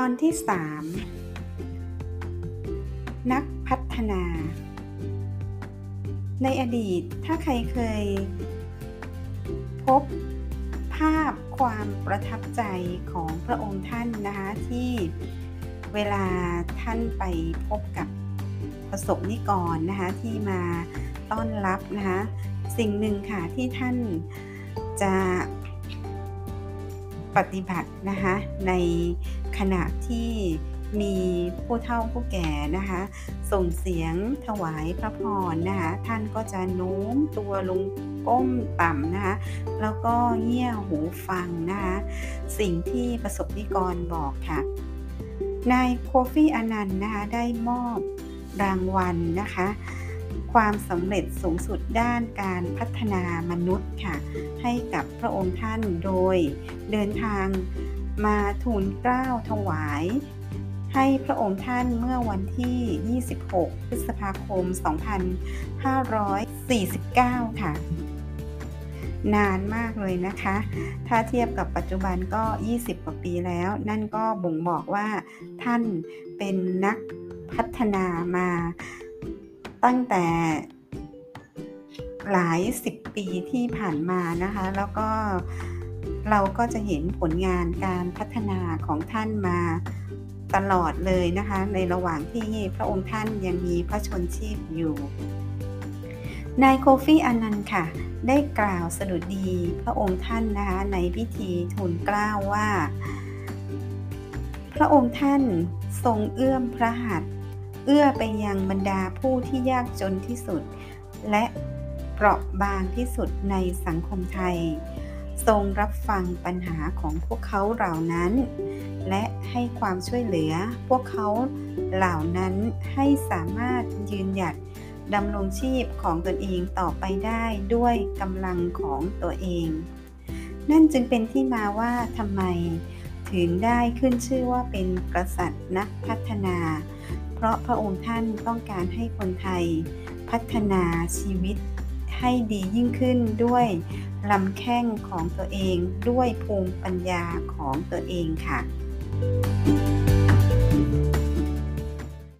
อนที่ 3 นักพัฒนา ในอดีตถ้าใครเคย พบภาพความประทับใจของพระองค์ท่านนะคะที่เวลาท่านไปพบกับประสบนิกรนะคะที่มาต้อนรับนะคะสิ่งหนึ่งค่ะที่ท่านจะปฏิบัตินะคะใน ขณะที่มีผู้เฒ่าผู้แก่นะคะ ส่งเสียงถวายพระพรนะคะท่านก็จะโน้มตัวลงก้มต่ำนะคะแล้วก็เงี่ยหูฟังนะคะสิ่งที่ประสบนิกรบอกค่ะนายโคฟี่อนันต์นะคะได้มอบรางวัลนะคะ ความสำเร็จสูงสุดด้านการพัฒนามนุษย์ค่ะ ให้กับพระองค์ท่านโดยเดินทาง มาทูลเกล้าถวาย ให้พระองค์ท่านเมื่อวันที่ 26 พฤษภาคม 2549 ค่ะ นานมากเลยนะคะ ถ้าเทียบกับปัจจุบันก็ 20 กว่าปีแล้ว นั่นก็บ่งบอกว่าท่านเป็นนักพัฒนามาตั้งแต่หลายสิบปีที่ผ่านมานะคะ แล้วก็เเราก็จะเห็นผลงานการพัฒนาของท่านมาตลอดเลยนะคะ ในระหว่างที่พระองค์ท่านยังมีพระชนชีพอยู่นายโคฟี่อนันต์ค่ะ ได้กล่าวสดุดีพระองค์ท่านนะคะในพิธีทูลกล้าว่า พระองค์ท่านทรงเอื้อมพระหัตถ์เอื้อไปยังบรรดาผู้ที่ยากจนที่สุด และเปราะบางที่สุดในสังคมไทย ทรงรับฟังปัญหาของพวกเขาเหล่านั้น และให้ความช่วยเหลือพวกเขาเหล่านั้นให้สามารถยืนหยัดดำรงชีพของตนเองต่อไปได้ด้วยกำลังของตัวเอง นั่นจึงเป็นที่มาว่าทำไมถึงได้ขึ้นชื่อว่าเป็นกษัตริย์นักพัฒนา เพราะพระองค์ท่านต้องการให้คนไทย พัฒนาชีวิตให้ดียิ่งขึ้นด้วย ลำแข้งของตัวเองด้วยภูมิปัญญาของตัวเองค่ะ